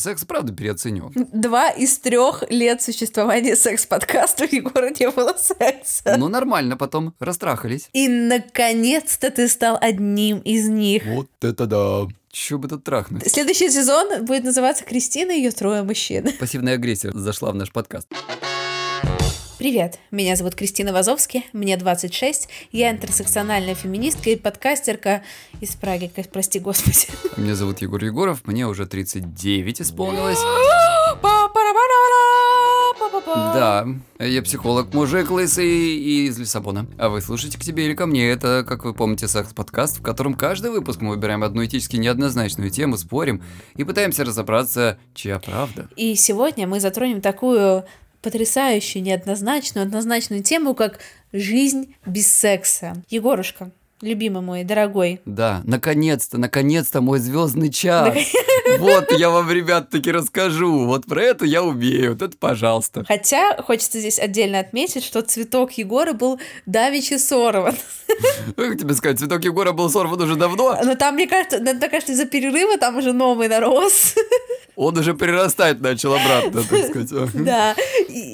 Секс, правда, переоценен. Два из трех лет существования секс-подкаста у Егора не было секса. Ну, нормально потом, растрахались. И, наконец-то, ты стал одним из них. Вот это да. Чё бы тут трахнуть? Следующий сезон будет называться «Кристина и ее трое мужчин». Пассивная агрессия зашла в наш подкаст. Привет, меня зовут Кристина Вазовски, мне 26, я интерсекциональная феминистка и подкастерка из Праги, прости господи. Меня зовут Егор Егоров, мне уже 39 исполнилось. Да, я психолог, мужик лысый и из Лиссабона. А вы слушаете «К тебе или ко мне» — это, как вы помните, секс-подкаст, в котором каждый выпуск мы выбираем одну этически неоднозначную тему, спорим и пытаемся разобраться, чья правда. И сегодня мы затронем такую потрясающую, неоднозначную, однозначную тему, как жизнь без секса. Егорушка, любимый мой, дорогой. Да, наконец-то, наконец-то мой звездный час. Вот я вам, ребят, таки расскажу. Вот про это я умею. Вот это пожалуйста. Хотя хочется здесь отдельно отметить, что цветок Егора был давичи сорван. Как тебе сказать, цветок Егора был сорван уже давно. Но там, мне кажется, мне кажется, из-за перерыва там уже новый нарос. Он уже прирастать начал обратно, так сказать. Да.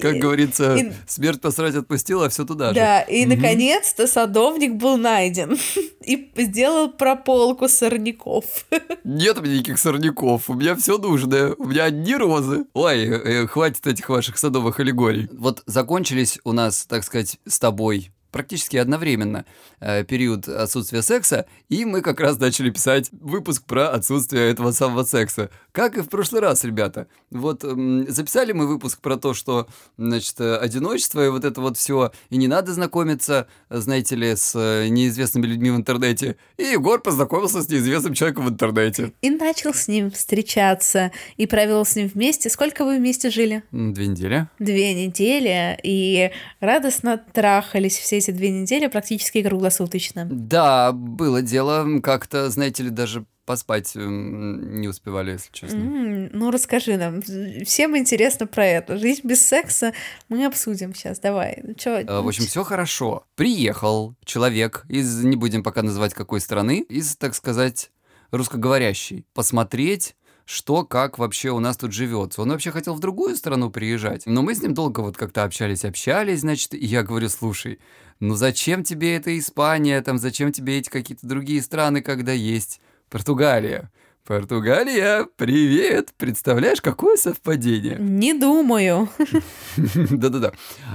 Как говорится, смерть посрать отпустила, а все туда же. Да, и наконец-то садовник был найден и сделал прополку сорняков. Нет у меня никаких сорняков, у меня все нужное, у меня одни розы. Ой, э, хватит этих ваших садовых аллегорий. Вот закончились у нас, так сказать, с тобой практически одновременно э, период отсутствия секса, и мы как раз начали писать выпуск про отсутствие этого самого секса. Как и в прошлый раз, ребята. Вот э, записали мы выпуск про то, что, значит, одиночество и вот это вот все, и не надо знакомиться, знаете ли, с э, неизвестными людьми в интернете. И Егор познакомился с неизвестным человеком в интернете. И начал с ним встречаться, и провел с ним вместе. Сколько вы вместе жили? Две недели. Две недели, и радостно трахались все эти две недели практически круглосуточно. Да, было дело, как-то, знаете ли, даже поспать не успевали, если честно. Mm, ну, расскажи нам. Всем интересно про это. Жизнь без секса мы обсудим сейчас. Давай. Ну, чё? А, в общем, все хорошо. Приехал человек из, не будем пока называть какой страны, из, так сказать, русскоговорящей, посмотреть что, как вообще у нас тут живется. Он вообще хотел в другую страну приезжать, но мы с ним долго вот как-то общались, общались, значит, и я говорю, слушай, ну зачем тебе эта Испания, там, зачем тебе эти какие-то другие страны, когда есть Португалия? Португалия, привет! Представляешь, какое совпадение? Не думаю. Да-да-да.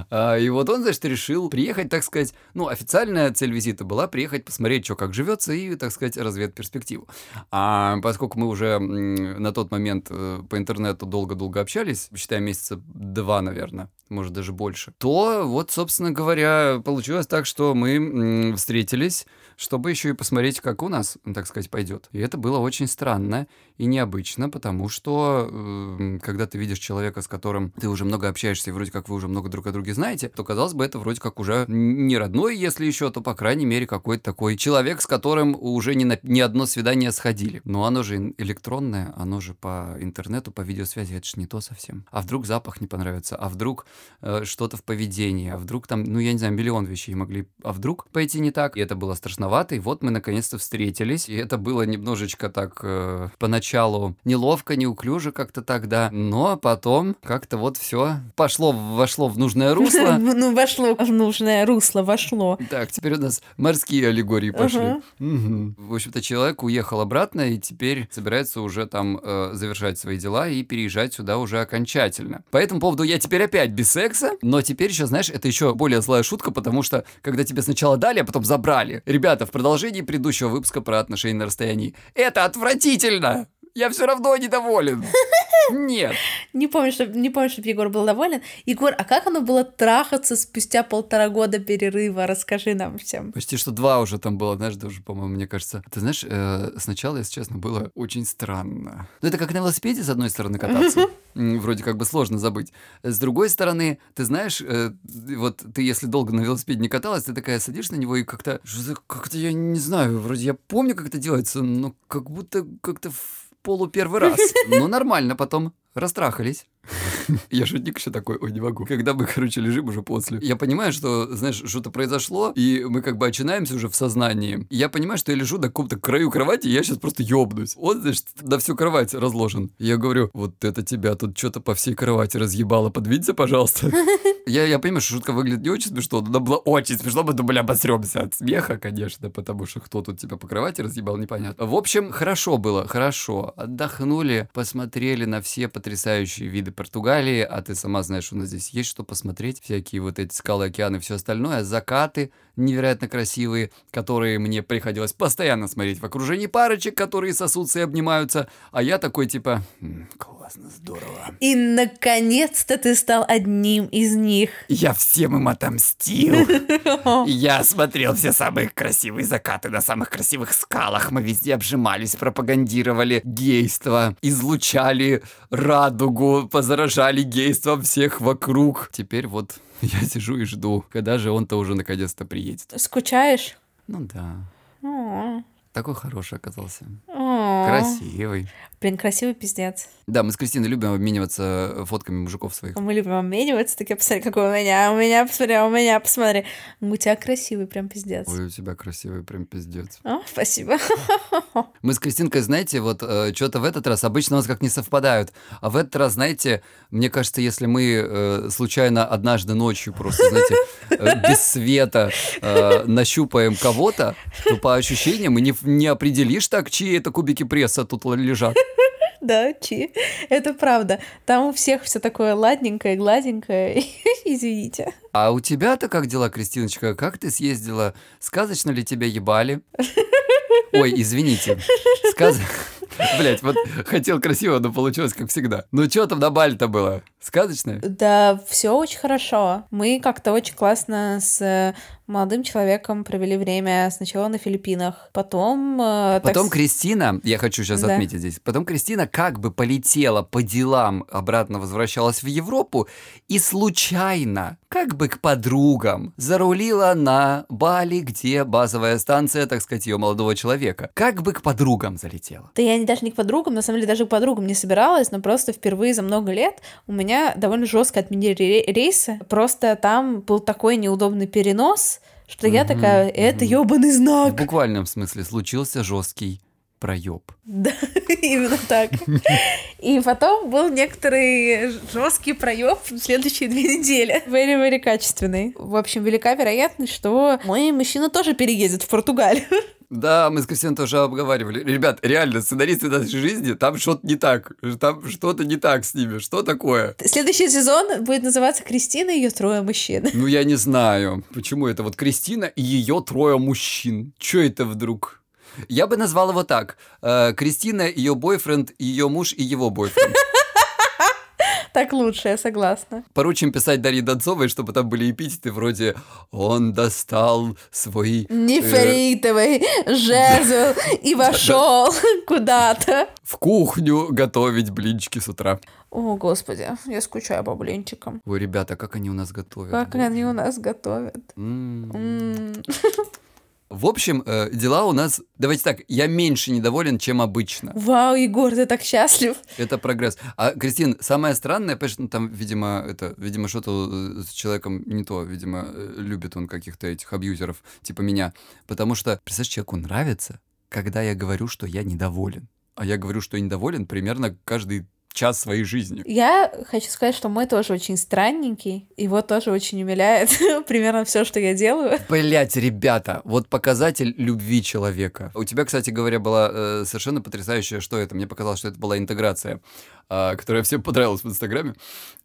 А, и вот он, значит, решил приехать, так сказать, ну, официальная цель визита была приехать, посмотреть, что как живется и, так сказать, разведать перспективу. А поскольку мы уже на тот момент э, по интернету долго-долго общались, считая месяца два, наверное, может, даже больше, то вот, собственно говоря, получилось так, что мы встретились, чтобы еще и посмотреть, как у нас, так сказать, пойдет. И это было очень странно dan, ne? И необычно, потому что э, когда ты видишь человека, с которым ты уже много общаешься, и вроде как вы уже много друг о друге знаете, то, казалось бы, это вроде как уже не родной, если еще, то, по крайней мере, какой-то такой человек, с которым уже не, на, ни одно свидание сходили. Но оно же электронное, оно же по интернету, по видеосвязи, это же не то совсем. А вдруг запах не понравится, а вдруг э, что-то в поведении, а вдруг там, ну, я не знаю, миллион вещей могли, а вдруг пойти не так, и это было страшно и вот мы наконец-то встретились, и это было немножечко так э, поначалу неловко, неуклюже как-то тогда, но потом как-то вот все пошло, вошло в нужное русло. Ну, вошло в нужное русло, вошло. Так, теперь у нас морские аллегории пошли. В общем-то, человек уехал обратно и теперь собирается уже там э, завершать свои дела и переезжать сюда уже окончательно. По этому поводу я теперь опять без секса, но теперь еще, знаешь, это еще более злая шутка, потому что когда тебе сначала дали, а потом забрали. Ребята, в продолжении предыдущего выпуска про отношения на расстоянии. Это отвратительно! Я все равно недоволен. Нет. Не помню, что, не помню, чтобы Егор был доволен. Егор, а как оно было трахаться спустя полтора года перерыва? Расскажи нам всем. Почти что два уже там было, знаешь, даже, по-моему, мне кажется. Ты знаешь, э, сначала, если честно, было очень странно. Ну, это как на велосипеде, с одной стороны, кататься. Вроде как бы сложно забыть. С другой стороны, ты знаешь, э, вот ты, если долго на велосипеде не каталась, ты такая садишься на него и как-то... Как-то я не знаю, вроде я помню, как это делается, но как будто как-то полу первый раз. Ну, нормально потом. Растрахались. Я шутник еще такой, ой, не могу. Когда мы, короче, лежим уже после. Я понимаю, что, знаешь, что-то произошло, и мы как бы очинаемся уже в сознании. И я понимаю, что я лежу на каком-то краю кровати, и я сейчас просто ёбнусь. Он, значит, на всю кровать разложен. Я говорю, вот это тебя тут что-то по всей кровати разъебало, подвинься, пожалуйста. Я, я понимаю, что шутка выглядит не очень смешно, но она была очень смешно, мы думали, обосремся от смеха, конечно, потому что кто тут тебя по кровати разъебал, непонятно. В общем, хорошо было, хорошо. Отдохнули, посмотрели на все потрясающие виды Португалии, а ты сама знаешь, у нас здесь есть что посмотреть, всякие вот эти скалы, океаны, все остальное, закаты невероятно красивые, которые мне приходилось постоянно смотреть в окружении парочек, которые сосутся и обнимаются, а я такой типа, «М, классно, здорово. И наконец-то ты стал одним из них. Я всем им отомстил. Я смотрел все самые красивые закаты на самых красивых скалах. Мы везде обжимались, пропагандировали гейство, излучали радугу, позаражали гейством всех вокруг. Теперь вот я сижу и жду, когда же он-то уже наконец-то приедет. Скучаешь? Ну да, О, такой хороший оказался. Красивый. Блин, красивый пиздец. Да, мы с Кристиной любим обмениваться фотками мужиков своих. Мы любим обмениваться, такие, посмотри, какой у меня, у меня, посмотри, у меня, посмотри. У тебя красивый прям пиздец. Ой, у тебя красивый прям пиздец. О, спасибо. Мы с Кристинкой, знаете, вот что-то в этот раз обычно у нас как не совпадают. А в этот раз, знаете, мне кажется, если мы э, случайно однажды ночью просто, знаете, э, без света э, нащупаем кого-то, то по ощущениям и не, не определишь так, чьи это кубики пресса тут лежат. Да, чи. Это правда. Там у всех все такое ладненькое, гладенькое. Извините. А у тебя-то как дела, Кристиночка? Как ты съездила? Сказочно ли тебя ебали? Ой, извините. Сказ... Блять, вот хотел красиво, но получилось как всегда. Ну что там на Бали-то было? Сказочное? Да, все очень хорошо. Мы как-то очень классно с молодым человеком провели время сначала на Филиппинах, потом... э, так Потом с- Кристина, я хочу сейчас Да. отметить здесь, потом Кристина как бы полетела по делам, обратно возвращалась в Европу и случайно, как бы к подругам, зарулила на Бали, где базовая станция, так сказать, ее молодого человека. Как бы к подругам залетела. Да я не- даже не к подругам, на самом деле даже к подругам не собиралась, но просто впервые за много лет у меня довольно жестко отменили ре- рейсы. Просто там был такой неудобный перенос, что я Мгм, такая, это мгм. ёбаный В знак. буквальном смысле случился жесткий проеб. Да, именно так. И потом был некоторый жесткий проеб в следующие две недели. Very, very качественный. В общем, велика вероятность, что мой мужчина тоже переедет в Португалию. Да, мы с Кристиной тоже обговаривали. Ребят, реально, сценаристы нашей жизни, там что-то не так. Там что-то не так с ними. Что такое? Следующий сезон будет называться «Кристина и ее трое мужчин». Ну, я не знаю, почему это вот Кристина и ее трое мужчин. Че это вдруг? Я бы назвал его так. Э, Кристина, ее бойфренд, ее муж и его бойфренд. Так лучше, я согласна. Поручим писать Дарье Донцовой, чтобы там были эпитеты вроде «Он достал свой...» э, Нефритовый жезл и вошел куда-то. в кухню готовить блинчики с утра. О, господи, я скучаю по блинчикам. Ой, ребята, как они у нас готовят. Как они у нас готовят. В общем, э, дела у нас... Давайте так, я меньше недоволен, чем обычно. Вау, Егор, ты так счастлив. Это прогресс. А, Кристин, самое странное, понимаешь, ну, там, видимо, это, видимо, что-то э, с человеком не то, видимо, э, любит он каких-то этих абьюзеров, типа меня. Потому что, представляешь, человеку нравится, когда я говорю, что я недоволен. А я говорю, что я недоволен примерно каждый час своей жизни. Я хочу сказать, что мой тоже очень странненький. Его тоже очень умиляет примерно все, что я делаю. Блять, ребята, вот показатель любви человека. У тебя, кстати говоря, была э, совершенно потрясающая, что это? Мне показалось, что это была интеграция, которая всем понравилась в Инстаграме,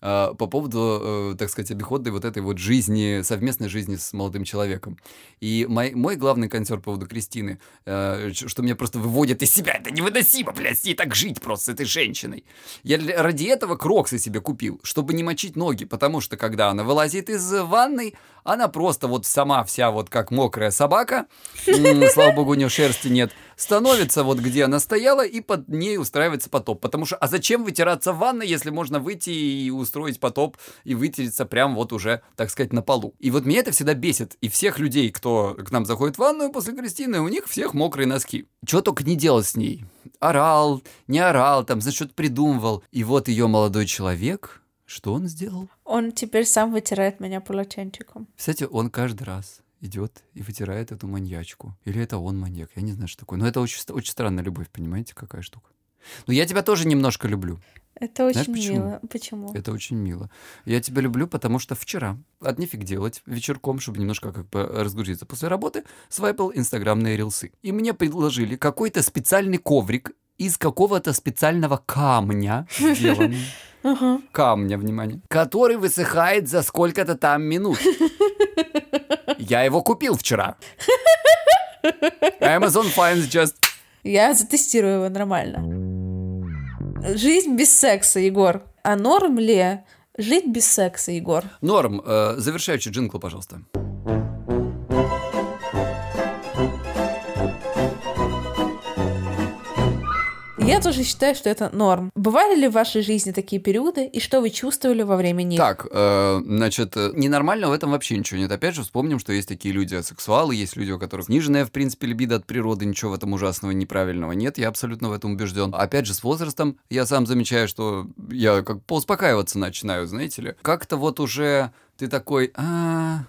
а, по поводу, э, так сказать, обиходной вот этой вот жизни, совместной жизни с молодым человеком. И мой, мой главный концерн по поводу Кристины, э, что меня просто выводит из себя, это невыносимо, блядь, с ней так жить просто, с этой женщиной. Я ради этого кроксы себе купил, чтобы не мочить ноги, потому что когда она вылазит из ванной, она просто вот сама вся вот как мокрая собака, слава богу, у нее шерсти нет, становится вот где она стояла и под ней устраивается потоп. Потому что, а зачем вытираться в ванной, если можно выйти и устроить потоп и вытереться прям вот уже, так сказать, на полу. И вот меня это всегда бесит. И всех людей, кто к нам заходит в ванную после Кристины, у них всех мокрые носки. Чего только не делать с ней. Орал, не орал, там, значит, что-то придумывал. И вот ее молодой человек Что он сделал? Он теперь сам вытирает меня полотенчиком. Кстати, он каждый раз идет и вытирает эту маньячку. Или это он маньяк, я не знаю, что такое. Но это очень, очень странная любовь, понимаете, какая штука. Но я тебя тоже немножко люблю. Это очень Знаешь, почему? мило. Почему? Это очень мило. Я тебя люблю, потому что вчера, от нефиг делать, вечерком, чтобы немножко как бы разгрузиться после работы, свайпал инстаграмные рилсы. И мне предложили какой-то специальный коврик из какого-то специального камня сделанный. Ага. Камня, внимание. Который высыхает за сколько-то там минут. Я его купил вчера. Amazon finds just... Я затестирую его нормально. Жизнь без секса, Егор. А норм ли жить без секса, Егор? Норм, э, завершающий джингл, пожалуйста. Я тоже считаю, что это норм. Бывали ли в вашей жизни такие периоды, и что вы чувствовали во время них? Так, э, значит, э, ненормально в этом вообще ничего нет. Опять же, вспомним, что есть такие люди сексуалы, есть люди, у которых сниженная, в принципе, либидо от природы, ничего в этом ужасного, неправильного нет. Я абсолютно в этом убежден. Опять же, с возрастом я сам замечаю, что я как поуспокаиваться начинаю, знаете ли. Как-то вот уже ты такой, а,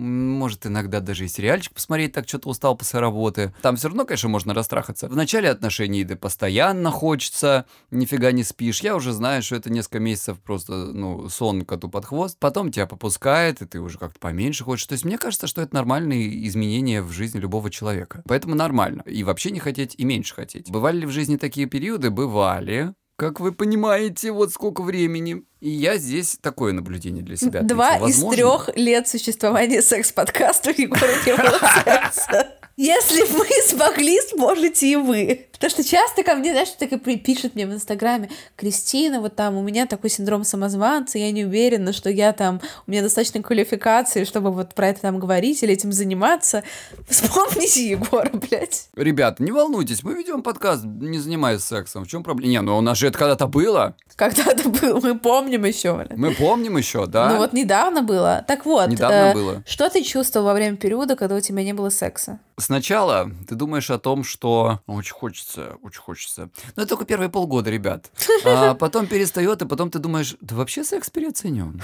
может, иногда даже и сериальчик посмотреть, так что-то устал после работы. Там все равно, конечно, можно растрахаться. В начале отношений да постоянно хочется, нифига не спишь. Я уже знаю, что это несколько месяцев просто, ну, сон коту под хвост. Потом тебя попускает, и ты уже как-то поменьше хочешь. То есть мне кажется, что это нормальные изменения в жизни любого человека. Поэтому нормально. И вообще не хотеть, и меньше хотеть. Бывали ли в жизни такие периоды? Бывали. Как вы понимаете, вот сколько времени. И я здесь такое наблюдение для себя Два отметил. из трех лет существования секс-подкаста у Егора не было секса. Если вы смогли, сможете и вы. Потому что часто ко мне, знаешь, так и пишут мне в Инстаграме, Кристина, вот там у меня такой синдром самозванца, я не уверена, что я там, у меня достаточно квалификации, чтобы вот про это там говорить или этим заниматься. Вспомните Егора, блядь. Ребята, не волнуйтесь, мы ведем подкаст, не занимаясь сексом. В чем проблема? Не, ну у нас же это когда-то было. Когда-то был, мы помним еще, блядь. Мы помним еще, да? Ну вот недавно было. Так вот, Недавно э, было. что ты чувствовал во время периода, когда у тебя не было секса? Сначала ты думаешь о том, что очень хочется, очень хочется. Но это только первые полгода, ребят. А потом перестает, и потом ты думаешь, да вообще секс переоценен.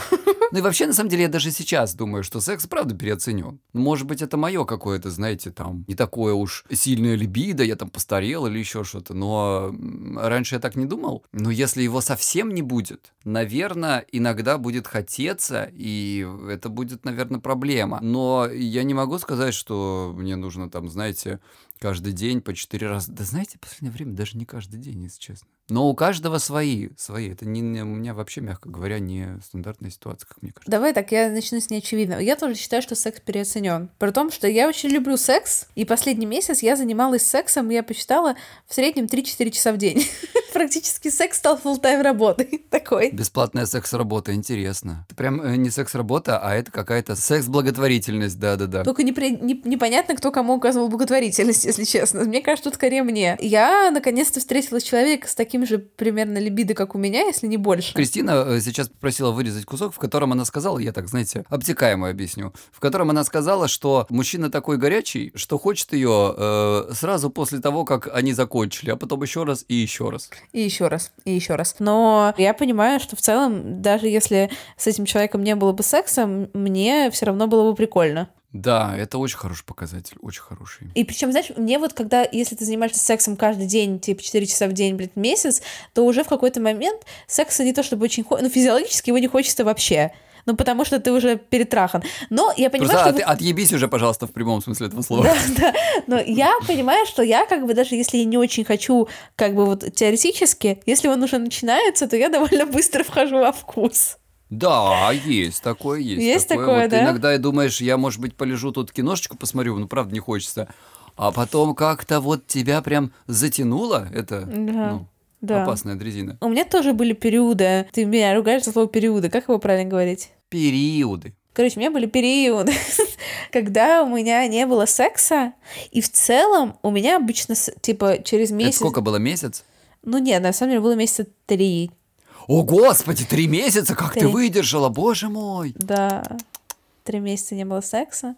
Ну и вообще, на самом деле, я даже сейчас думаю, что секс правда переоценен. Ну, Может быть, это мое какое-то, знаете, там, не такое уж сильное либидо, я там постарел или еще что-то. Но раньше я так не думал. Но если его совсем не будет, наверное, иногда будет хотеться, и это будет, наверное, проблема. Но я не могу сказать, что мне нужно там, знаете, каждый день по четыре раза. Да знаете, в последнее время даже не каждый день, если честно. Но у каждого свои, свои. Это не, не- у меня вообще, мягко говоря, не стандартная ситуация, как мне кажется. Давай так, я начну с неочевидного. Я тоже считаю, что секс переоценен. При том, что я очень люблю секс, и последний месяц я занималась сексом, я посчитала, в среднем 3-4 часа в день. Практически секс стал full-time работой такой. Бесплатная секс-работа, интересно. Это прям э, не секс-работа, а это какая-то секс-благотворительность, да-да-да. Только непри- не- непонятно, кто кому указывал благотворительность, если честно. Мне кажется, тут скорее мне. Я наконец-то встретила человека с таким же примерно либидо, как у меня, если не больше. Кристина э, сейчас попросила вырезать кусок, в котором она сказала, я так, знаете, обтекаемо объясню, в котором она сказала, что мужчина такой горячий, что хочет ее э, сразу после того, как они закончили, а потом еще раз и еще раз. И еще раз, и еще раз. Но я понимаю, что в целом, даже если с этим человеком не было бы секса, мне все равно было бы прикольно. Да, это очень хороший показатель, очень хороший. И причем, знаешь, мне вот когда, если ты занимаешься сексом каждый день, типа 4 часа в день, блядь, месяц, то уже в какой-то момент секса не то чтобы очень хочется, ну, физиологически его не хочется вообще. Ну, потому что ты уже перетрахан. Но я понимаю, Просто что... от- вот- отъебись уже, пожалуйста, в прямом смысле этого слова. Да, да. Но я понимаю, что я как бы даже если я не очень хочу, как бы вот теоретически, если он уже начинается, то я довольно быстро вхожу во вкус. Да, есть такое, есть. Есть такое, Вот да? Иногда и думаешь, я, может быть, полежу тут киношечку посмотрю, ну, правда, не хочется. А потом как-то вот тебя прям затянуло, это Да, ну, да. опасная дрезина. У меня тоже были периоды. Ты меня ругаешь за слово периоды. Как его правильно говорить? Периоды. Короче, у меня были периоды, когда у меня не было секса, и в целом у меня обычно, типа, через Это месяц... сколько было, месяц? Ну нет, на самом деле было месяца три, О, господи, три месяца, как ты Три. выдержала, боже мой. да. три месяца не было секса.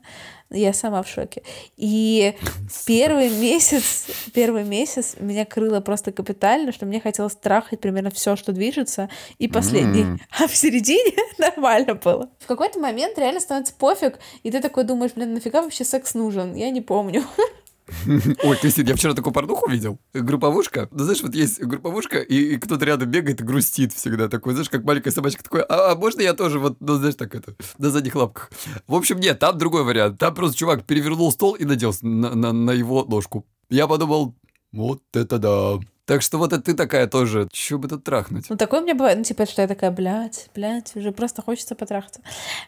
Я сама в шоке. И первый месяц, первый месяц меня крыло просто капитально, что мне хотелось трахать примерно все, что движется, и последний. Mm. А в середине нормально было. В какой-то момент реально становится пофиг, и ты такой думаешь, блин, нафига вообще секс нужен? Я не помню. Ой, Кристин, я вчера такую порнуху видел. Групповушка. Ну, знаешь, вот есть групповушка, и, и кто-то рядом бегает и грустит всегда такой. Знаешь, как маленькая собачка такой, а, а можно я тоже вот, ну, знаешь, так это, на задних лапках. В общем, нет, там другой вариант. Там просто чувак перевернул стол и надел на, на, на его ножку. Я подумал, вот это да. Так что вот это ты такая тоже, чё бы тут трахнуть? Ну, такое у меня бывает, ну, типа, что я такая, блядь, блядь, уже просто хочется потрахаться.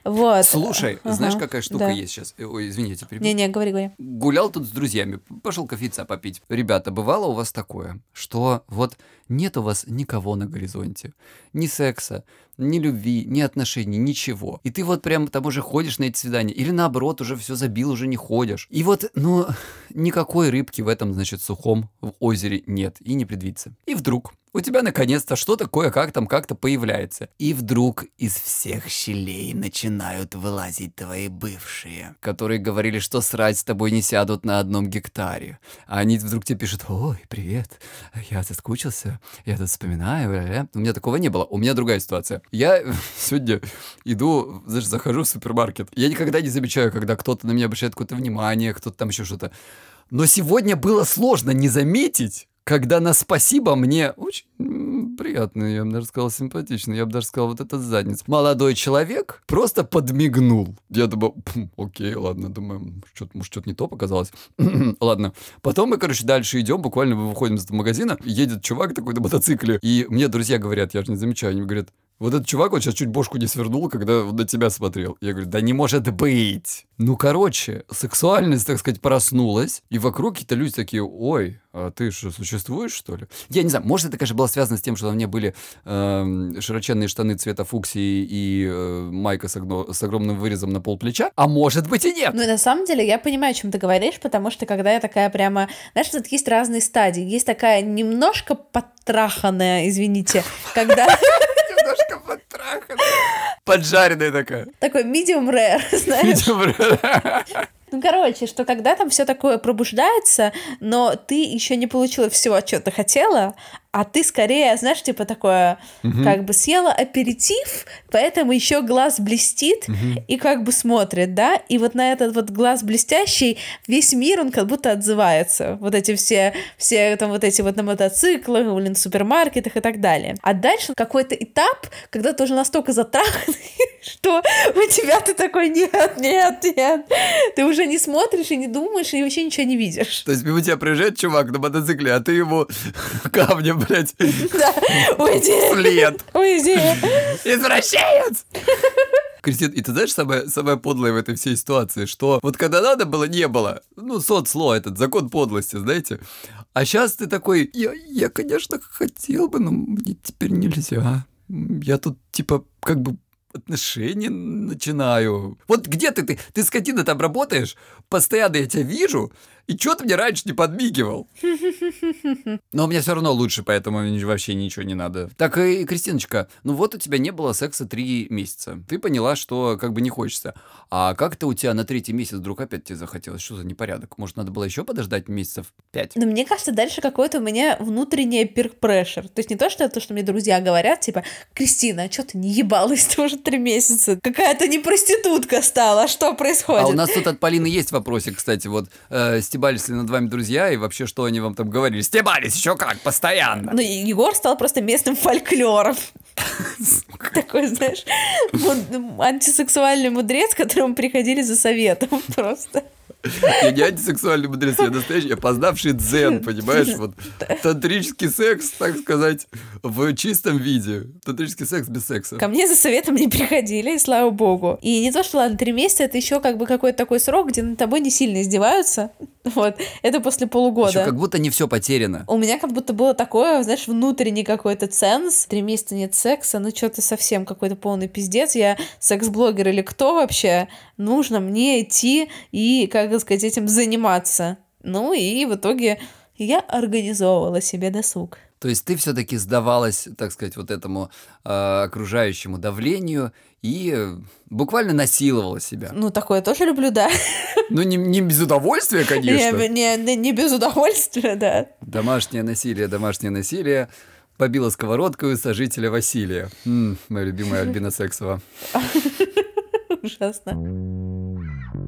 Вот. Слушай, ага, знаешь, какая штука да. есть сейчас? Ой, извините, перебил. Не-не, говори, говори. Гулял тут с друзьями, пошел кофейца попить. Ребята, бывало у вас такое, что вот нет у вас никого на горизонте, ни секса, ни любви, ни отношений, ничего. И ты вот прям там уже ходишь на эти свидания, или наоборот, уже все забил, уже не ходишь. И вот, ну, никакой рыбки в этом, значит, сухом в озере нет и не предвидится. И вдруг у тебя наконец-то что-то кое-как там как-то появляется. И вдруг из всех щелей начинают вылазить твои бывшие, которые говорили, что срать с тобой не сядут на одном гектаре. А они вдруг тебе пишут, ой, привет, я соскучился, я тут вспоминаю. Бля -бля. У меня такого не было. У меня другая ситуация. Я сегодня иду, знаешь, захожу в супермаркет. Я никогда не замечаю, когда кто-то на меня обращает какое-то внимание, кто-то там еще что-то. Но сегодня было сложно не заметить, когда на спасибо мне очень приятно, я бы даже сказал симпатично, я бы даже сказал вот этот задниц. Молодой человек просто подмигнул. Я думаю, окей, ладно, думаю, что-то, может, что-то не то показалось. ладно. Потом мы, короче, дальше идем, буквально мы выходим из этого магазина, едет чувак такой на мотоцикле, и мне друзья говорят, я же не замечаю, они говорят, вот этот чувак вот сейчас чуть бошку не свернул, когда на тебя смотрел. Я говорю, да не может быть. Ну, короче, сексуальность, так сказать, проснулась, и вокруг какие-то люди такие, ой, а ты же существуешь, что ли? Я не знаю, может, это, конечно, было связано с тем, что на мне были э, широченные штаны цвета фуксии и э, майка с, огно, с огромным вырезом на пол плеча, а может быть и нет. Ну, и на самом деле, я понимаю, о чем ты говоришь, потому что когда я такая прямо... Знаешь, тут есть разные стадии. Есть такая немножко потраханная, извините, когда... Немножко потраханная. Поджаренная такая. Такой medium rare, знаешь. Medium rare. Ну, короче, что когда там все такое пробуждается, но ты еще не получила всего, что ты хотела, а ты скорее, знаешь, типа такое, угу. как бы съела аперитив, поэтому еще глаз блестит угу. и как бы смотрит, да, и вот на этот вот глаз блестящий весь мир, он как будто отзывается, вот эти все, все там вот эти вот на мотоциклах, блин, в супермаркетах и так далее. А дальше какой-то этап, когда ты уже настолько затраханный, что у тебя ты такой, нет, нет, нет, ты уже не смотришь и не думаешь, и вообще ничего не видишь. То есть мимо тебя приезжает чувак на мотоцикле, а ты ему камнем блядь. Да, уйди. След. Уйди. Извращенец. Кристин, и ты знаешь, самое, самое подлое в этой всей ситуации, что вот когда надо было, не было. Ну, соцло этот, закон подлости, знаете. А сейчас ты такой, я, я, конечно, хотел бы, но мне теперь нельзя. Я тут, типа, как бы отношения начинаю. Вот где ты, ты, ты скотина там работаешь, постоянно я тебя вижу, и что ты мне раньше не подмигивал? Но у меня все равно лучше, поэтому вообще ничего не надо. Так, и, Кристиночка, ну вот у тебя не было секса три месяца. Ты поняла, что как бы не хочется. А как то у тебя на третий месяц вдруг опять тебе захотелось? Что за непорядок? Может, надо было еще подождать месяцев пять? Но мне кажется, дальше какой-то у меня внутренний пир-прешер. То есть не то, что то, что мне друзья говорят, типа, Кристина, а что ты не ебалась ты уже три месяца? Какая-то не проститутка стала, что происходит? А у нас тут от Полины есть вопросик, кстати, вот, э, стебались ли над вами друзья, и вообще, что они вам там говорили? Стебались еще как, постоянно. Ну, Егор стал просто местным фольклором. Такой, знаешь, антисексуальный мудрец, к которому приходили за советом просто. Я не антисексуальный мудрец, я настоящий, я познавший дзен, понимаешь? Вот тантрический секс, так сказать, в чистом виде. Тантрический секс без секса. Ко мне за советом не приходили, слава богу. И не то, что, ладно, три месяца, это еще как бы какой-то такой срок, где над тобой не сильно издеваются. Вот. Это после полугода. Еще как будто не все потеряно. У меня как будто было такое, знаешь, внутренний какой-то ценз. Три месяца нет секса, ну что-то совсем какой-то полный пиздец. Я секс-блогер или кто вообще? Нужно мне идти и, как сказать, этим заниматься. Ну и в итоге я организовывала себе досуг. То есть ты все-таки сдавалась, так сказать, вот этому э, окружающему давлению и буквально насиловала себя. Ну, такое тоже люблю, да. Ну, не, не без удовольствия, конечно. Не, не, не без удовольствия, да. Домашнее насилие, домашнее насилие. Побила сковородкой сожителя Василия. М-м, моя любимая Альбина Сексова. Ужасно.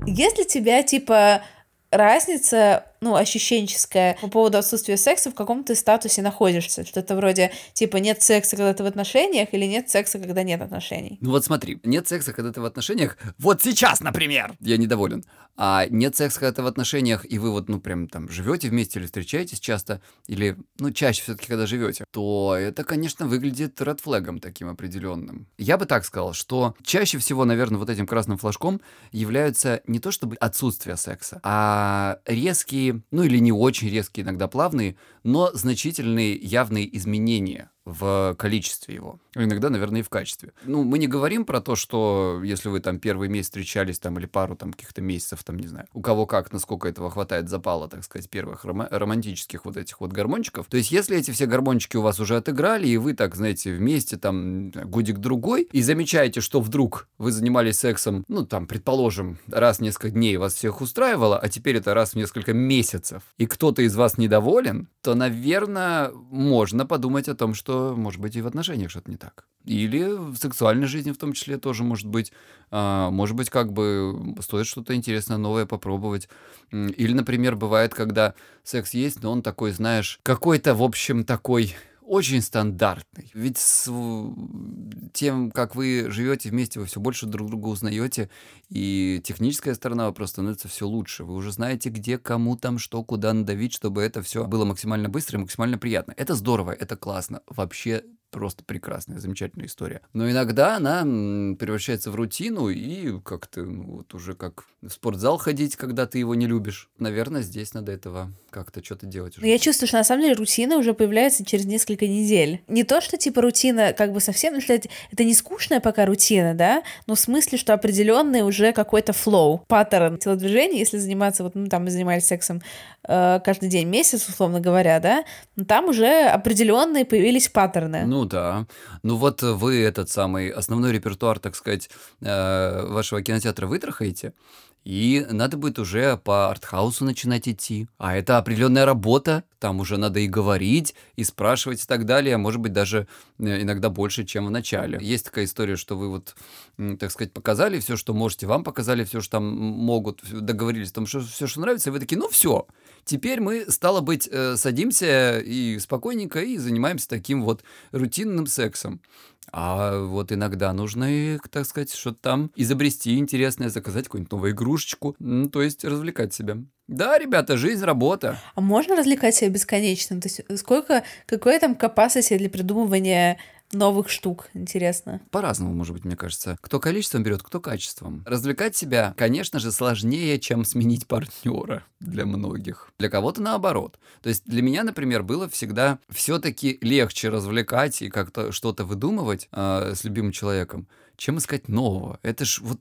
Если тебя, типа, разница, ну, ощущенческая по поводу отсутствия секса, в каком ты статусе находишься. Что-то вроде, типа, нет секса, когда ты в отношениях, или нет секса, когда нет отношений. Ну вот смотри, нет секса, когда ты в отношениях, вот сейчас, например, я недоволен. А нет секса, когда ты в отношениях, и вы вот, ну, прям там живете вместе или встречаетесь часто, или, ну, чаще все-таки, когда живете, то это, конечно, выглядит редфлегом таким определенным. Я бы так сказал, что чаще всего, наверное, вот этим красным флажком являются не то чтобы отсутствие секса, а резкие, ну или не очень резкие, иногда плавные, но значительные явные изменения в количестве его. Иногда, наверное, и в качестве. Ну, мы не говорим про то, что если вы там первый месяц встречались там или пару там каких-то месяцев, там, не знаю, у кого как, насколько этого хватает запала, так сказать, первых рома- романтических вот этих вот гормончиков. То есть, если эти все гормончики у вас уже отыграли, и вы так, знаете, вместе там годик-другой, и замечаете, что вдруг вы занимались сексом, ну, там, предположим, раз в несколько дней вас всех устраивало, а теперь это раз в несколько месяцев, и кто-то из вас недоволен, то, наверное, можно подумать о том, что что, может быть, и в отношениях что-то не так. Или в сексуальной жизни в том числе тоже может быть. А, может быть, как бы стоит что-то интересное, новое попробовать. Или, например, бывает, когда секс есть, но он такой, знаешь, какой-то, в общем, такой очень стандартный. Ведь с тем, как вы живете вместе, вы все больше друг друга узнаете, и техническая сторона вопроса становится все лучше. Вы уже знаете, где, кому там, что, куда надавить, чтобы это все было максимально быстро и максимально приятно. Это здорово, это классно. Вообще просто прекрасная, замечательная история. Но иногда она превращается в рутину и как-то ну, вот уже как в спортзал ходить, когда ты его не любишь. Наверное, здесь надо этого как-то что-то делать уже. Я чувствую, что на самом деле рутина уже появляется через несколько недель. Не то, что типа рутина как бы совсем, что это, это не скучная пока рутина, да, но в смысле, что определенный уже какой-то флоу, паттерн телодвижений, если заниматься, вот, ну, там мы занимались сексом э, каждый день, месяц, условно говоря, да, но там уже определенные появились паттерны. Ну да. Ну вот вы этот самый основной репертуар, так сказать, э, вашего кинотеатра вытрахаете, и надо будет уже по артхаусу начинать идти. А это определенная работа, там уже надо и говорить, и спрашивать и так далее, а может быть даже э, иногда больше, чем в начале. Есть такая история, что вы вот, так сказать, показали все, что можете, вам показали все, что там могут, договорились что все, что нравится, и вы такие, ну все, теперь мы, стало быть, э, садимся и спокойненько и занимаемся таким вот рутинным сексом. А вот иногда нужно, так сказать, что-то там изобрести интересное, заказать какую-нибудь новую игрушечку, ну, то есть развлекать себя. Да, ребята, жизнь, работа. А можно развлекать себя бесконечно? То есть сколько, какое там capacity для придумывания новых штук, интересно. По-разному, может быть, мне кажется. Кто количеством берет, кто качеством. Развлекать себя, конечно же, сложнее, чем сменить партнера для многих. Для кого-то наоборот. То есть для меня, например, было всегда все-таки легче развлекать и как-то что-то выдумывать э, с любимым человеком, чем искать нового. Это ж вот,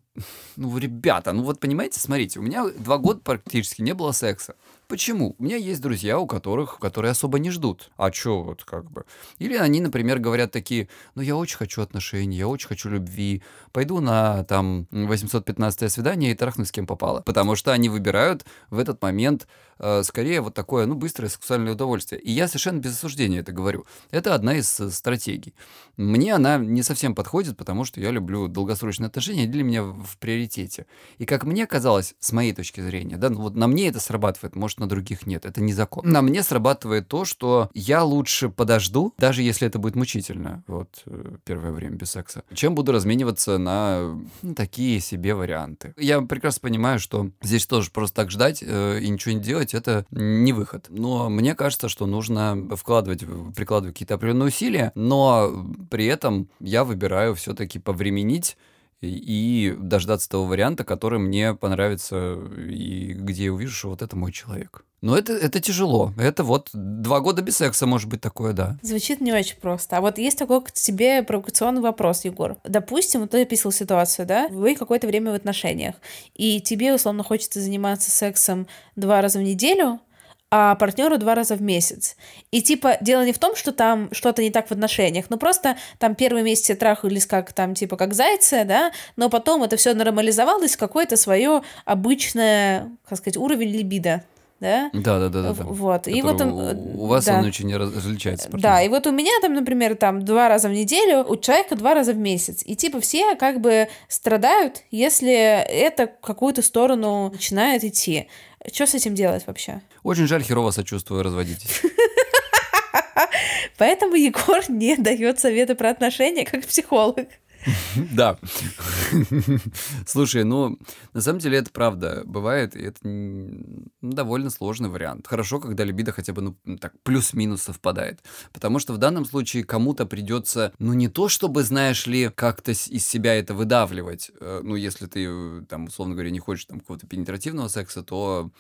ну, ребята, ну вот понимаете, смотрите, у меня два года практически не было секса. Почему? У меня есть друзья, у которых, которые особо не ждут. А чё вот как бы? Или они, например, говорят такие, ну я очень хочу отношений, я очень хочу любви, пойду на там 815 свидание и трахну с кем попало. Потому что они выбирают в этот момент э, скорее вот такое, ну, быстрое сексуальное удовольствие. И я совершенно без осуждения это говорю. Это одна из э, стратегий. Мне она не совсем подходит, потому что я люблю долгосрочные отношения, для меня в приоритете. И как мне казалось, с моей точки зрения, да, ну вот на мне это срабатывает, может, на других нет. Это не закон. На мне срабатывает то, что я лучше подожду, даже если это будет мучительно, вот, э, первое время без секса, чем буду размениваться на ну, такие себе варианты. Я прекрасно понимаю, что здесь тоже просто так ждать э, и ничего не делать, это не выход. Но мне кажется, что нужно вкладывать, прикладывать какие-то определенные усилия, но при этом я выбираю все-таки повременить и дождаться того варианта, который мне понравится и где я увижу, что вот это мой человек. Но это, это тяжело. Это вот два года без секса может быть такое, да. Звучит не очень просто. А вот есть такой к тебе провокационный вопрос, Егор. Допустим, ты описал ситуацию, да? Вы какое-то время в отношениях, и тебе, условно, хочется заниматься сексом два раза в неделю, а партнеру два раза в месяц. И типа дело не в том, что там что-то не так в отношениях, но просто там первый месяц трахались как там типа как зайцы, да, но потом это все нормализовалось в какое-то свое обычное, как сказать, уровень либидо да? Да, да, да, да. да. Вот. И вот он, у вас да. он очень различается. Да, и вот у меня там, например, там два раза в неделю, у человека два раза в месяц. И типа все как бы страдают, если это в какую-то сторону начинает идти. Что с этим делать вообще? Очень жаль, херово сочувствую, разводитесь. Поэтому Егор не дает советы про отношения как психолог. Да. Слушай, ну, на самом деле это правда бывает, и это довольно сложный вариант. Хорошо, когда либидо хотя бы, ну, так, плюс-минус совпадает. Потому что в данном случае кому-то придется, ну, не то чтобы, знаешь ли, как-то из себя это выдавливать. Э, ну, если ты, э, там, условно говоря, не хочешь там какого-то пенетративного секса, то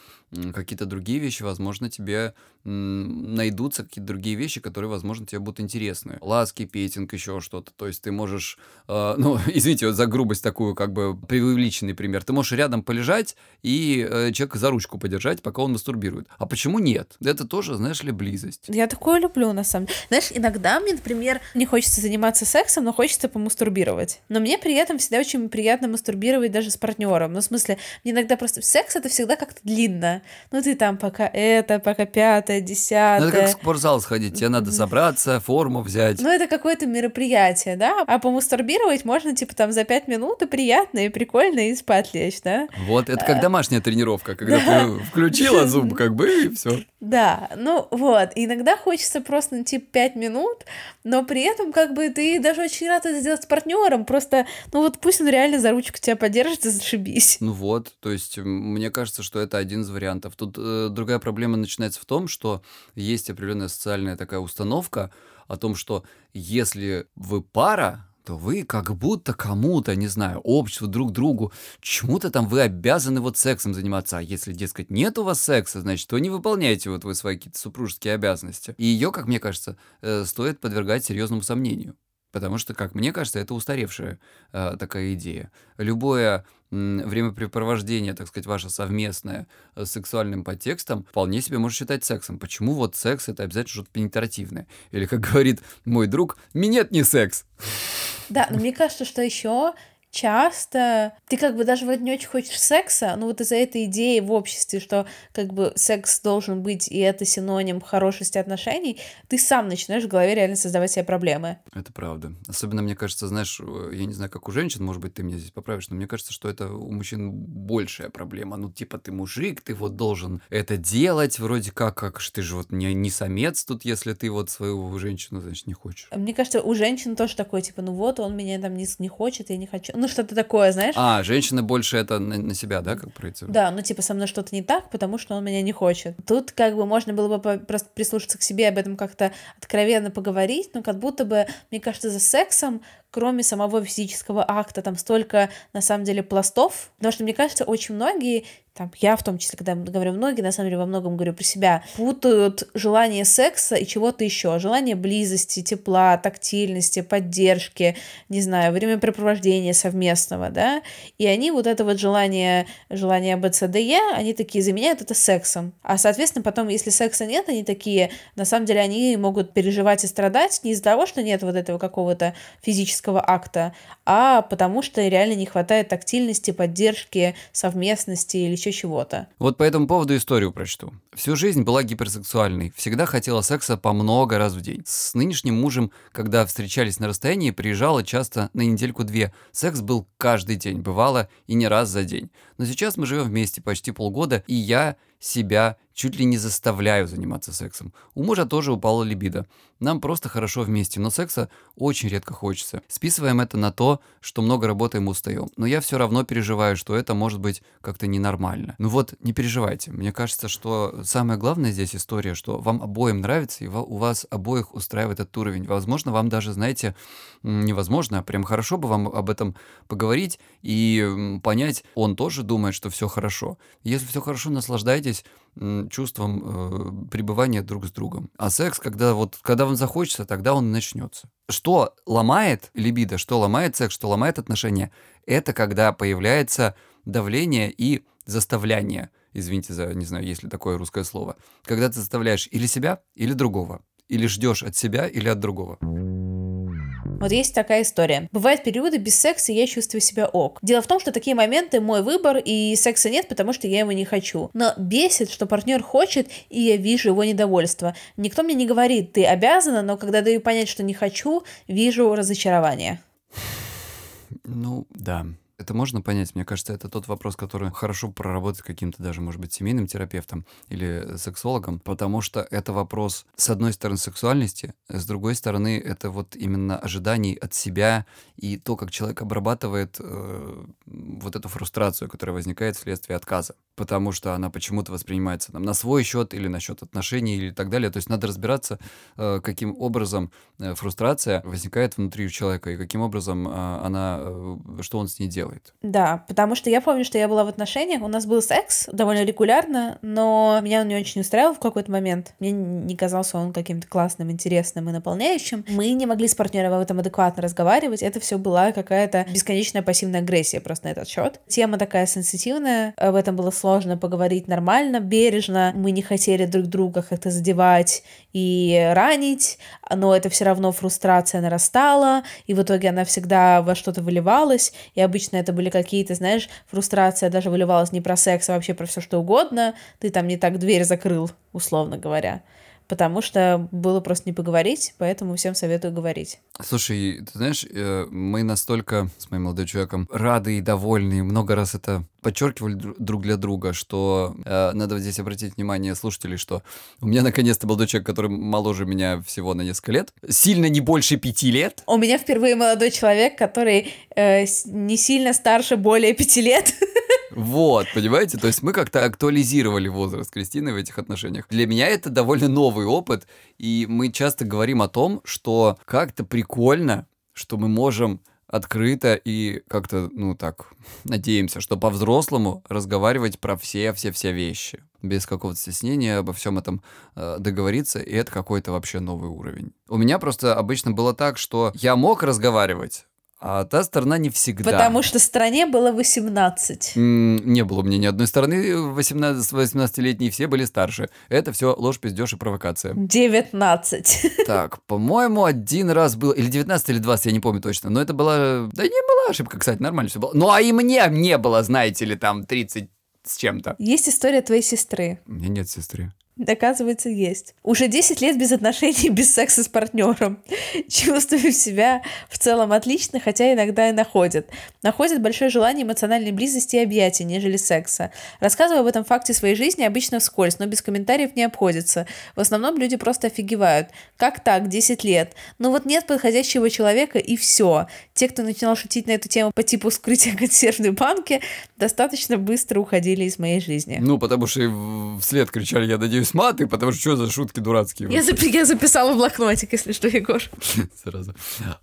какие-то другие вещи, возможно, тебе найдутся какие-то другие вещи, которые, возможно, тебе будут интересны. Ласки, петинг, еще что-то. То есть ты можешь э, ну, извините вот за грубость такую, как бы преувеличенный пример, ты можешь рядом полежать и э, человека за ручку подержать, пока он мастурбирует. А почему нет? Это тоже, знаешь ли, близость. Я такое люблю, на самом деле. Знаешь, иногда мне, например, не хочется заниматься сексом, но хочется помастурбировать. Но мне при этом всегда очень приятно мастурбировать даже с партнером. Ну, в смысле, мне иногда просто секс это всегда как-то длинно. Ну, ты там пока это, пока пятое, десятое. Ну, это как в спортзал сходить. Тебе надо собраться, форму взять. Ну, это какое-то мероприятие, да? А помастурбировать медитировать можно, типа, там за пять минут, и приятно, и прикольно, и спать лечь, да? Вот, это как домашняя тренировка, когда ты включила зуб, как бы, и все. Да, ну вот, иногда хочется просто, ну, типа, пять минут, но при этом, как бы, ты даже очень рад это сделать с партнером, просто, ну вот пусть он реально за ручку тебя поддержит и зашибись. Ну вот, то есть, мне кажется, что это один из вариантов. Тут э, другая проблема начинается в том, что есть определенная социальная такая установка о том, что если вы пара, то вы как будто кому-то, не знаю, обществу, друг другу, чему-то там вы обязаны вот сексом заниматься. А если, дескать, нет у вас секса, значит, то не выполняете вот вы свои какие-то супружеские обязанности. И ее, как мне кажется, э, стоит подвергать серьезному сомнению. Потому что, как мне кажется, это устаревшая э, такая идея. Любое времяпрепровождение, так сказать, ваше совместное э, с сексуальным подтекстом, вполне себе может считать сексом. Почему вот секс это обязательно что-то пенетративное? Или, как говорит мой друг, минет не секс. Да, но мне кажется, что еще часто ты как бы даже вот не очень хочешь секса, но вот из-за этой идеи в обществе, что как бы секс должен быть, и это синоним хорошести отношений, ты сам начинаешь в голове реально создавать себе проблемы. Это правда. Особенно, мне кажется, знаешь, я не знаю, как у женщин, может быть, ты меня здесь поправишь, но мне кажется, что это у мужчин большая проблема. Ну, типа, ты мужик, ты вот должен это делать, вроде как, как же ты же вот не, не самец тут, если ты вот свою женщину, значит, не хочешь. Мне кажется, у женщин тоже такое, типа, ну вот, он меня там не, не хочет, я не хочу ну что-то такое, знаешь. А, женщины больше это на, на себя, да, как проецируют? Да, ну типа со мной что-то не так, потому что он меня не хочет. Тут как бы можно было бы просто прислушаться к себе, об этом как-то откровенно поговорить, но как будто бы, мне кажется, за сексом кроме самого физического акта, там столько, на самом деле, пластов, потому что, мне кажется, очень многие там, я в том числе, когда говорю многие, на самом деле во многом говорю про себя, путают желание секса и чего-то еще. Желание близости, тепла, тактильности, поддержки, не знаю, времяпрепровождения совместного, да, и они вот это вот желание, желание БЦДЕ, они такие заменяют это сексом. А, соответственно, потом, если секса нет, они такие, на самом деле, они могут переживать и страдать не из-за того, что нет вот этого какого-то физического физического акта, а потому что реально не хватает тактильности, поддержки, совместности или еще чего-то. Вот по этому поводу историю прочту. Всю жизнь была гиперсексуальной, всегда хотела секса по много раз в день. С нынешним мужем, когда встречались на расстоянии, приезжала часто на недельку-две. Секс был каждый день, бывало и не раз за день. Но сейчас мы живем вместе почти полгода, и я себя чуть ли не заставляю заниматься сексом. У мужа тоже упала либидо. Нам просто хорошо вместе, но секса очень редко хочется. Списываем это на то, что много работаем и устаем. Но я все равно переживаю, что это может быть как-то ненормально. Ну вот, не переживайте. Мне кажется, что самое главное здесь история, что вам обоим нравится, и у вас обоих устраивает этот уровень. Возможно, вам даже, знаете, невозможно, а прям хорошо бы вам об этом поговорить и понять, он тоже думает, что все хорошо. Если все хорошо, наслаждайтесь чувством э, пребывания друг с другом. А секс, когда вот когда вам захочется, тогда он начнется. Что ломает либидо, что ломает секс, что ломает отношения, это когда появляется давление и заставляние. извините за, не знаю, есть ли такое русское слово, когда ты заставляешь или себя, или другого, или ждешь от себя, или от другого. Вот есть такая история. Бывают периоды без секса, и я чувствую себя ок. Дело в том, что такие моменты мой выбор, и секса нет, потому что я его не хочу. Но бесит, что партнер хочет, и я вижу его недовольство. Никто мне не говорит, ты обязана, но когда даю понять, что не хочу, вижу разочарование. Ну, да. Это можно понять. Мне кажется, это тот вопрос, который хорошо проработать каким-то даже, может быть, семейным терапевтом или сексологом, потому что это вопрос, с одной стороны, сексуальности, с другой стороны, это вот именно ожиданий от себя и то, как человек обрабатывает э, вот эту фрустрацию, которая возникает вследствие отказа, потому что она почему-то воспринимается там, на свой счет или на счет отношений или так далее. То есть надо разбираться, э, каким образом э, фрустрация возникает внутри у человека и каким образом э, она, э, что он с ней делает делает. Да, потому что я помню, что я была в отношениях, у нас был секс довольно регулярно, но меня он не очень устраивал в какой-то момент. Мне не казался он каким-то классным, интересным и наполняющим. Мы не могли с партнером об этом адекватно разговаривать. Это все была какая-то бесконечная пассивная агрессия просто на этот счет. Тема такая сенситивная, об этом было сложно поговорить нормально, бережно. Мы не хотели друг друга как-то задевать и ранить, но это все равно фрустрация нарастала, и в итоге она всегда во что-то выливалась, и обычно это были какие-то, знаешь, фрустрация даже выливалась не про секс, а вообще про все что угодно, ты там не так дверь закрыл, условно говоря потому что было просто не поговорить, поэтому всем советую говорить. Слушай, ты знаешь, э, мы настолько с моим молодым человеком рады и довольны, много раз это подчеркивали друг для друга, что э, надо здесь обратить внимание слушателей, что у меня наконец-то молодой человек, который моложе меня всего на несколько лет, сильно не больше пяти лет. У меня впервые молодой человек, который э, не сильно старше более пяти лет. Вот, понимаете? То есть мы как-то актуализировали возраст Кристины в этих отношениях. Для меня это довольно новый опыт, и мы часто говорим о том, что как-то прикольно, что мы можем открыто и как-то, ну так, надеемся, что по-взрослому разговаривать про все-все-все вещи. Без какого-то стеснения обо всем этом э, договориться, и это какой-то вообще новый уровень. У меня просто обычно было так, что я мог разговаривать, а та сторона не всегда. Потому что стране было 18. не было у меня ни одной стороны 18, 18-летние, все были старше. Это все ложь, пиздеж и провокация. 19. Так, по-моему, один раз был, или 19, или 20, я не помню точно, но это была, да не была ошибка, кстати, нормально все было. Ну, а и мне не было, знаете ли, там 30 с чем-то. Есть история твоей сестры. У меня нет сестры. Оказывается, есть. Уже 10 лет без отношений, без секса с партнером. Чувствую себя в целом отлично, хотя иногда и находят. Находят большое желание эмоциональной близости и объятий, нежели секса. Рассказываю об этом факте своей жизни обычно вскользь, но без комментариев не обходится. В основном люди просто офигевают. Как так, 10 лет? Ну вот нет подходящего человека и все. Те, кто начинал шутить на эту тему по типу вскрытия консервной банки, достаточно быстро уходили из моей жизни. Ну, потому что вслед кричали, я надеюсь, здесь маты, потому что что за шутки дурацкие? Я, запи- я записала в блокнотик, если что, Егор. Сразу.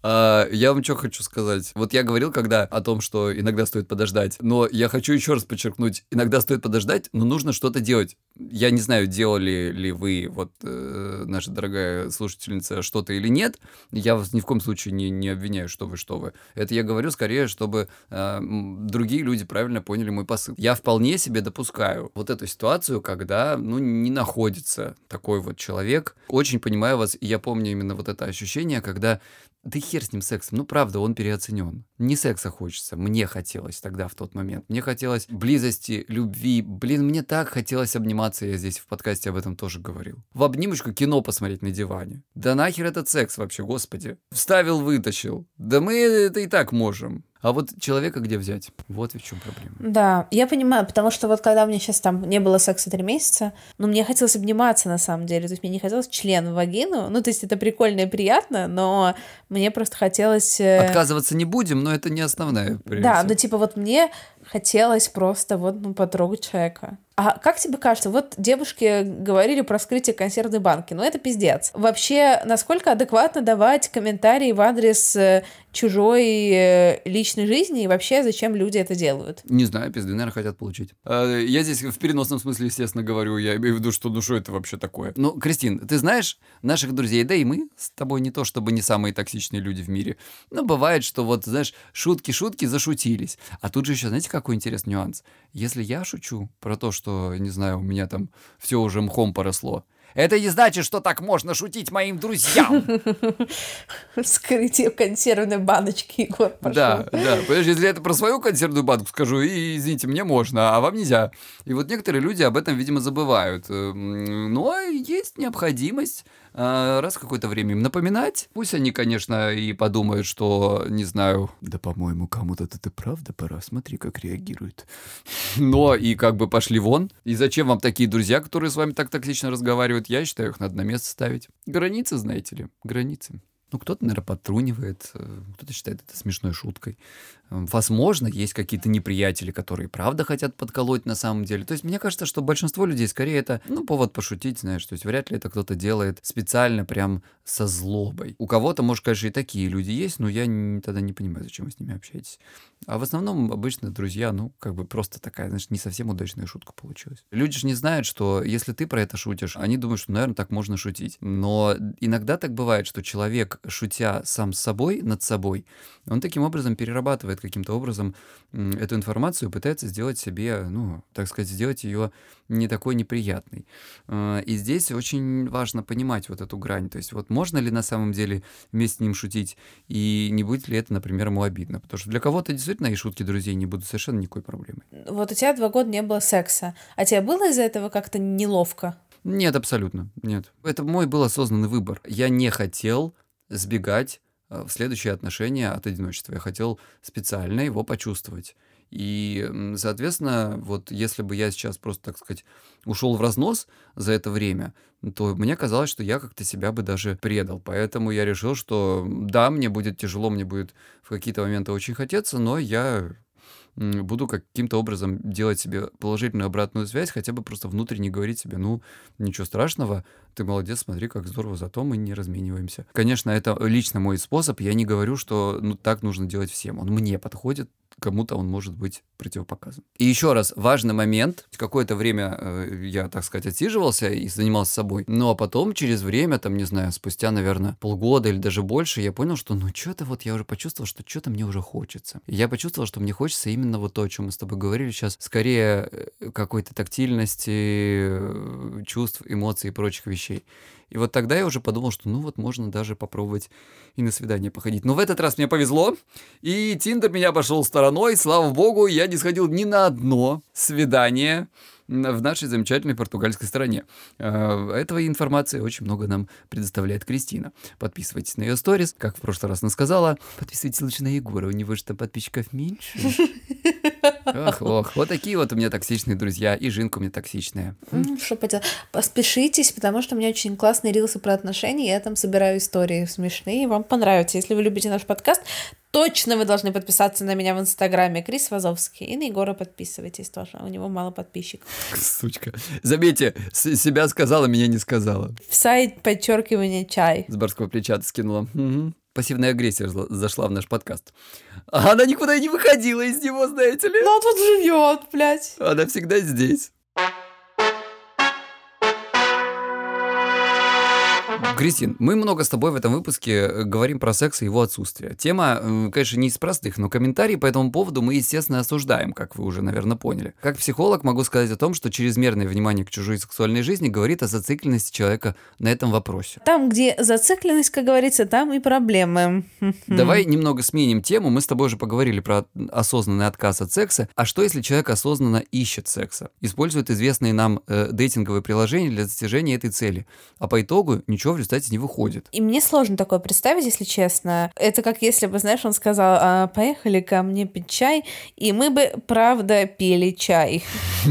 А, я вам что хочу сказать. Вот я говорил когда о том, что иногда стоит подождать, но я хочу еще раз подчеркнуть, иногда стоит подождать, но нужно что-то делать. Я не знаю, делали ли вы, вот э, наша дорогая слушательница, что-то или нет. Я вас ни в коем случае не, не обвиняю, что вы, что вы. Это я говорю скорее, чтобы э, другие люди правильно поняли мой посыл. Я вполне себе допускаю вот эту ситуацию, когда, ну, не находится такой вот человек. Очень понимаю вас, и я помню именно вот это ощущение, когда да хер с ним сексом, ну правда, он переоценен. Не секса хочется, мне хотелось тогда в тот момент. Мне хотелось близости, любви. Блин, мне так хотелось обниматься, я здесь в подкасте об этом тоже говорил. В обнимочку кино посмотреть на диване. Да нахер этот секс вообще, господи. Вставил, вытащил. Да мы это и так можем. А вот человека где взять? Вот в чем проблема. Да, я понимаю, потому что вот когда у меня сейчас там не было секса три месяца, ну, мне хотелось обниматься на самом деле, то есть мне не хотелось член в вагину, ну, то есть это прикольно и приятно, но мне просто хотелось... Э, Отказываться не будем, но это не основная Да, ну, типа вот мне хотелось просто вот, ну, потрогать человека. А как тебе кажется, вот девушки говорили про вскрытие консервной банки, ну это пиздец. Вообще, насколько адекватно давать комментарии в адрес э, чужой э, личной жизни и вообще зачем люди это делают? Не знаю, пизды, наверное, хотят получить. А, я здесь в переносном смысле, естественно, говорю, я имею в виду, что ну что это вообще такое. Ну, Кристин, ты знаешь наших друзей, да и мы с тобой не то, чтобы не самые токсичные люди в мире, но бывает, что вот, знаешь, шутки-шутки зашутились. А тут же еще, знаете, какой интересный нюанс? Если я шучу про то, что что, не знаю, у меня там все уже мхом поросло. Это не значит, что так можно шутить моим друзьям. Вскрытие консервной баночки, Егор, пошел. Да, да. Понимаешь, если это про свою консервную банку скажу, и, извините, мне можно, а вам нельзя. И вот некоторые люди об этом, видимо, забывают. Эм, Но есть необходимость раз в какое-то время им напоминать. Пусть они, конечно, и подумают, что, не знаю, да, по-моему, кому-то это правда пора, смотри, как реагирует. Но и как бы пошли вон. И зачем вам такие друзья, которые с вами так токсично разговаривают? Я считаю, их надо на место ставить. Границы, знаете ли, границы. Ну, кто-то, наверное, подтрунивает, э, кто-то считает это смешной шуткой. Возможно, есть какие-то неприятели, которые правда хотят подколоть на самом деле. То есть мне кажется, что большинство людей скорее это, ну, повод пошутить, знаешь, то есть вряд ли это кто-то делает специально прям со злобой. У кого-то, может, конечно, и такие люди есть, но я не- тогда не понимаю, зачем вы с ними общаетесь. А в основном обычно друзья, ну, как бы просто такая, знаешь, не совсем удачная шутка получилась. Люди же не знают, что если ты про это шутишь, они думают, что, наверное, так можно шутить. Но иногда так бывает, что человек, шутя сам с собой, над собой, он таким образом перерабатывает каким-то образом эту информацию пытается сделать себе, ну, так сказать, сделать ее не такой неприятной. Э, И здесь очень важно понимать вот эту грань. То есть вот можно ли на самом деле вместе с ним шутить, и не будет ли это, например, ему обидно. Потому что для кого-то действительно и шутки друзей не будут совершенно никакой проблемой. Вот у тебя два года не было секса, а тебе было из-за этого как-то неловко? Нет, абсолютно, нет. Это мой был осознанный выбор. Я не хотел сбегать в следующие отношения от одиночества. Я хотел специально его почувствовать. И, соответственно, вот если бы я сейчас просто, так сказать, ушел в разнос за это время, то мне казалось, что я как-то себя бы даже предал. Поэтому я решил, что да, мне будет тяжело, мне будет в какие-то моменты очень хотеться, но я буду каким-то образом делать себе положительную обратную связь, хотя бы просто внутренне говорить себе, ну, ничего страшного, ты молодец, смотри, как здорово, зато мы не размениваемся. Конечно, это лично мой способ, я не говорю, что ну, так нужно делать всем, он мне подходит, кому-то он может быть противопоказан. И еще раз, важный момент. Какое-то время э, я, так сказать, отсиживался и занимался собой. Ну, а потом, через время, там, не знаю, спустя, наверное, полгода или даже больше, я понял, что, ну, что-то вот я уже почувствовал, что что-то мне уже хочется. Я почувствовал, что мне хочется именно вот то, о чем мы с тобой говорили сейчас, скорее э, какой-то тактильности, э, чувств, эмоций и прочих вещей. И вот тогда я уже подумал, что ну вот можно даже попробовать и на свидание походить. Но в этот раз мне повезло, и Тиндер меня обошел стороной. Слава богу, я не сходил ни на одно свидание в нашей замечательной португальской стране. Э, Этого информации очень много нам предоставляет Кристина. Подписывайтесь на ее сторис, как в прошлый раз она сказала. Подписывайтесь лучше на Егора, у него же там подписчиков меньше. Ох, ох, вот такие вот у меня токсичные друзья, и Жинка у меня токсичная. Что поделать? Поспешитесь, потому что у меня очень классные рилсы про отношения, я там собираю истории смешные, вам понравится. Если вы любите наш подкаст, точно вы должны подписаться на меня в Инстаграме Крис Вазовский. И на Егора подписывайтесь тоже, у него мало подписчиков. Сучка. Заметьте, с- себя сказала, меня не сказала. В сайт подчеркивание чай. С барского плеча ты скинула. Мгм. Пассивная агрессия зашла в наш подкаст. А она никуда и не выходила из него, знаете ли. Ну он тут живет, блядь. Она всегда здесь. Кристин, мы много с тобой в этом выпуске э, говорим про секс и его отсутствие. Тема, э, конечно, не из простых, но комментарии по этому поводу мы, естественно, осуждаем, как вы уже, наверное, поняли. Как психолог могу сказать о том, что чрезмерное внимание к чужой сексуальной жизни говорит о зацикленности человека на этом вопросе. Там, где зацикленность, как говорится, там и проблемы. Давай немного сменим тему. Мы с тобой уже поговорили про осознанный отказ от секса. А что, если человек осознанно ищет секса? Использует известные нам э, дейтинговые приложения для достижения этой цели. А по итогу ничего в результате не выходит. И мне сложно такое представить, если честно. Это как если бы, знаешь, он сказал, «А, поехали ко мне пить чай, и мы бы, правда, пили чай.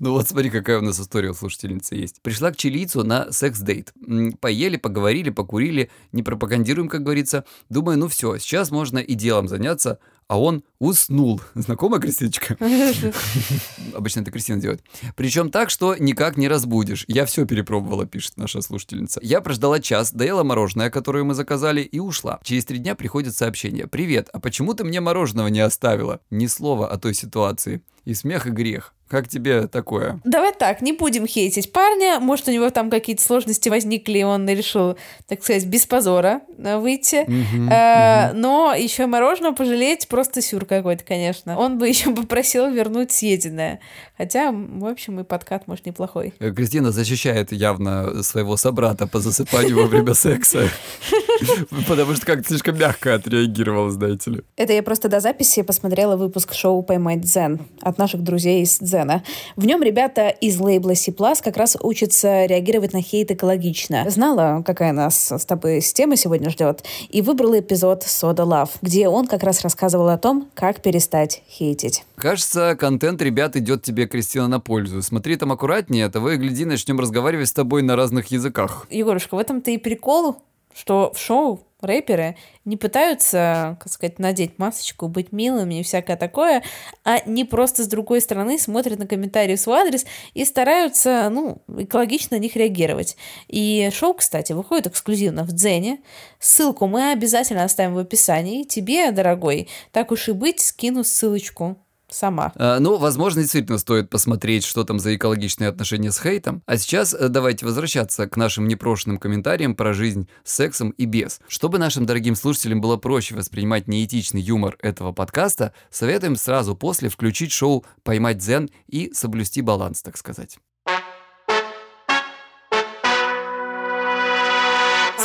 Ну вот смотри, какая у нас история у слушательницы есть. Пришла к чилийцу на секс-дейт. Поели, поговорили, покурили, не пропагандируем, как говорится. Думаю, ну все, сейчас можно и делом заняться, а он уснул. Знакомая Кристиночка? Обычно это Кристина делает. Причем так, что никак не разбудишь. Я все перепробовала, пишет наша слушательница. Я прождала час, доела мороженое, которое мы заказали, и ушла. Через три дня приходит сообщение. «Привет, а почему ты мне мороженого не оставила?» Ни слова о той ситуации. И смех, и грех. Как тебе такое? Давай так, не будем хейтить парня. Может, у него там какие-то сложности возникли, и он решил, так сказать, без позора э, выйти. Мгм, Э, мгм. Но еще мороженого пожалеть просто сюр какой-то, конечно. Он бы еще попросил вернуть съеденное. Хотя, в общем, и подкат, может, неплохой. Э, Кристина защищает явно своего собрата по засыпанию во время секса. Потому что как-то слишком мягко отреагировал, знаете ли. Это я просто до записи посмотрела выпуск шоу «Поймать Дзен» от наших друзей из Дзена. В нем ребята из лейбла C++ как раз учатся реагировать на хейт экологично. Знала, какая нас с тобой тема сегодня ждет, и выбрала эпизод «Soda Love», где он как раз рассказывал о том, как перестать хейтить. Кажется, контент ребят идет тебе, Кристина, на пользу. Смотри там аккуратнее, а того и гляди, начнем разговаривать с тобой на разных языках. Егорушка, в этом-то и прикол, что в шоу рэперы не пытаются, как сказать, надеть масочку, быть милыми и всякое такое, а не просто с другой стороны смотрят на комментарии в свой адрес и стараются, ну, экологично на них реагировать. И шоу, кстати, выходит эксклюзивно в Дзене. Ссылку мы обязательно оставим в описании. Тебе, дорогой, так уж и быть, скину ссылочку сама. А, Ну, возможно, действительно стоит посмотреть, что там за экологичные отношения с хейтом. А сейчас э, давайте возвращаться к нашим непрошенным комментариям про жизнь с сексом и без. Чтобы нашим дорогим слушателям было проще воспринимать неэтичный юмор этого подкаста, советуем сразу после включить шоу «Поймать дзен» и соблюсти баланс, так сказать.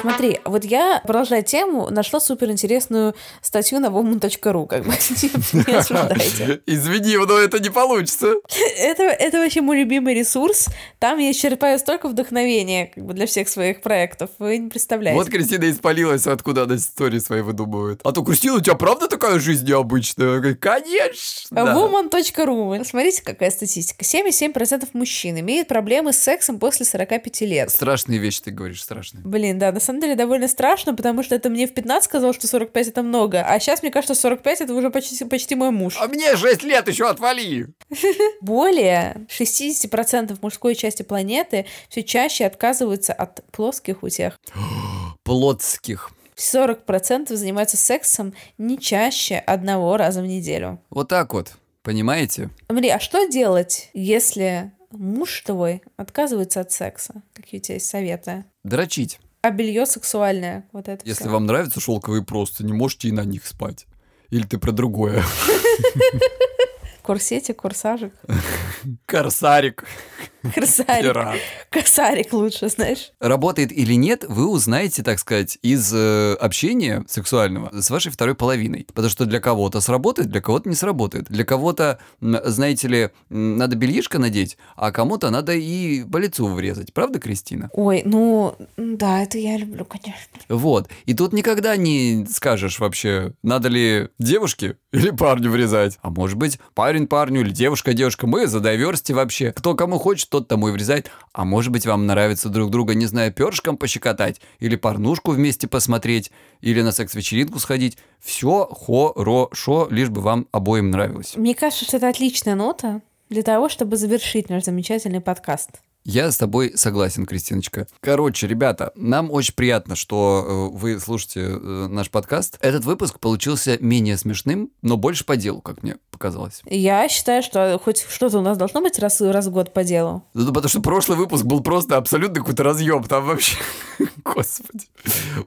Смотри, вот я, продолжая тему, нашла суперинтересную статью на woman.ru, как бы не осуждайте. Извини, но это не получится. Это, это вообще мой любимый ресурс. Там я черпаю столько вдохновения как бы, для всех своих проектов. Вы не представляете. Вот Кристина испалилась, откуда она истории свои выдумывает. А то, Кристина, у тебя правда такая жизнь необычная? Конечно! да». Woman.ru. Смотрите, какая статистика. 77% мужчин имеют проблемы с сексом после 45 лет. Страшные вещи ты говоришь, страшные. Блин, да, на самом деле довольно страшно, потому что это мне в 15 сказал, что 45 это много, а сейчас мне кажется, 45 это уже почти, почти мой муж. А мне 6 лет еще отвали! Более 60% мужской части планеты все чаще отказываются от плоских утех. Плотских. 40% занимаются сексом не чаще одного раза в неделю. Вот так вот. Понимаете? Смотри, а что делать, если муж твой отказывается от секса? Какие у тебя есть советы? Дрочить. А белье сексуальное, вот это Если всё. вам нравятся шелковые просто, не можете и на них спать. Или ты про другое. Корсетик, корсажик, Корсарик. корсарик. Пират. Косарик лучше, знаешь. Работает или нет, вы узнаете, так сказать, из э, общения сексуального с вашей второй половиной. Потому что для кого-то сработает, для кого-то не сработает. Для кого-то, знаете ли, надо бельишко надеть, а кому-то надо и по лицу врезать. Правда, Кристина? Ой, ну, да, это я люблю, конечно. Вот. И тут никогда не скажешь вообще, надо ли девушке или парню врезать. А может быть, парень парню или девушка девушка. Мы за diversity вообще. Кто кому хочет, тот тому и врезает. А может быть, вам нравится друг друга, не знаю, перышком пощекотать, или порнушку вместе посмотреть, или на секс-вечеринку сходить. Все хорошо, лишь бы вам обоим нравилось. Мне кажется, что это отличная нота для того, чтобы завершить наш замечательный подкаст. Я с тобой согласен, Кристиночка. Короче, ребята, нам очень приятно, что э, вы слушаете э, наш подкаст. Этот выпуск получился менее смешным, но больше по делу, как мне показалось. Я считаю, что хоть что-то у нас должно быть раз, раз в год по делу. Ну, потому что прошлый выпуск был просто абсолютно какой-то разъем. Там вообще, господи,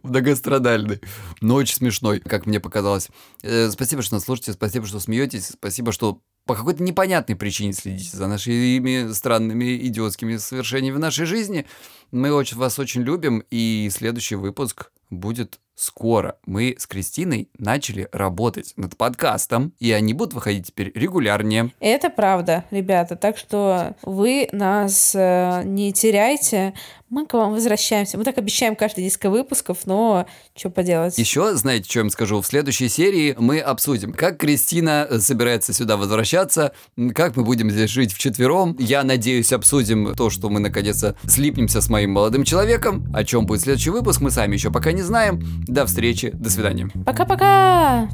многострадальный. Но очень смешной, как мне показалось. Э, спасибо, что нас слушаете, спасибо, что смеетесь, спасибо, что по какой-то непонятной причине следите за нашими странными идиотскими совершениями в нашей жизни. Мы очень, вас очень любим, и следующий выпуск будет скоро. Мы с Кристиной начали работать над подкастом, и они будут выходить теперь регулярнее. Это правда, ребята. Так что вы нас э, не теряйте. Мы к вам возвращаемся. Мы так обещаем каждые несколько выпусков, но что поделать? Еще, знаете, что я им скажу? В следующей серии мы обсудим, как Кристина э, собирается сюда возвращаться, как мы будем здесь жить вчетвером. Я надеюсь, обсудим то, что мы наконец-то слипнемся с моим молодым человеком. О чем будет следующий выпуск, мы сами еще пока не знаем. До встречи, до свидания. Пока-пока!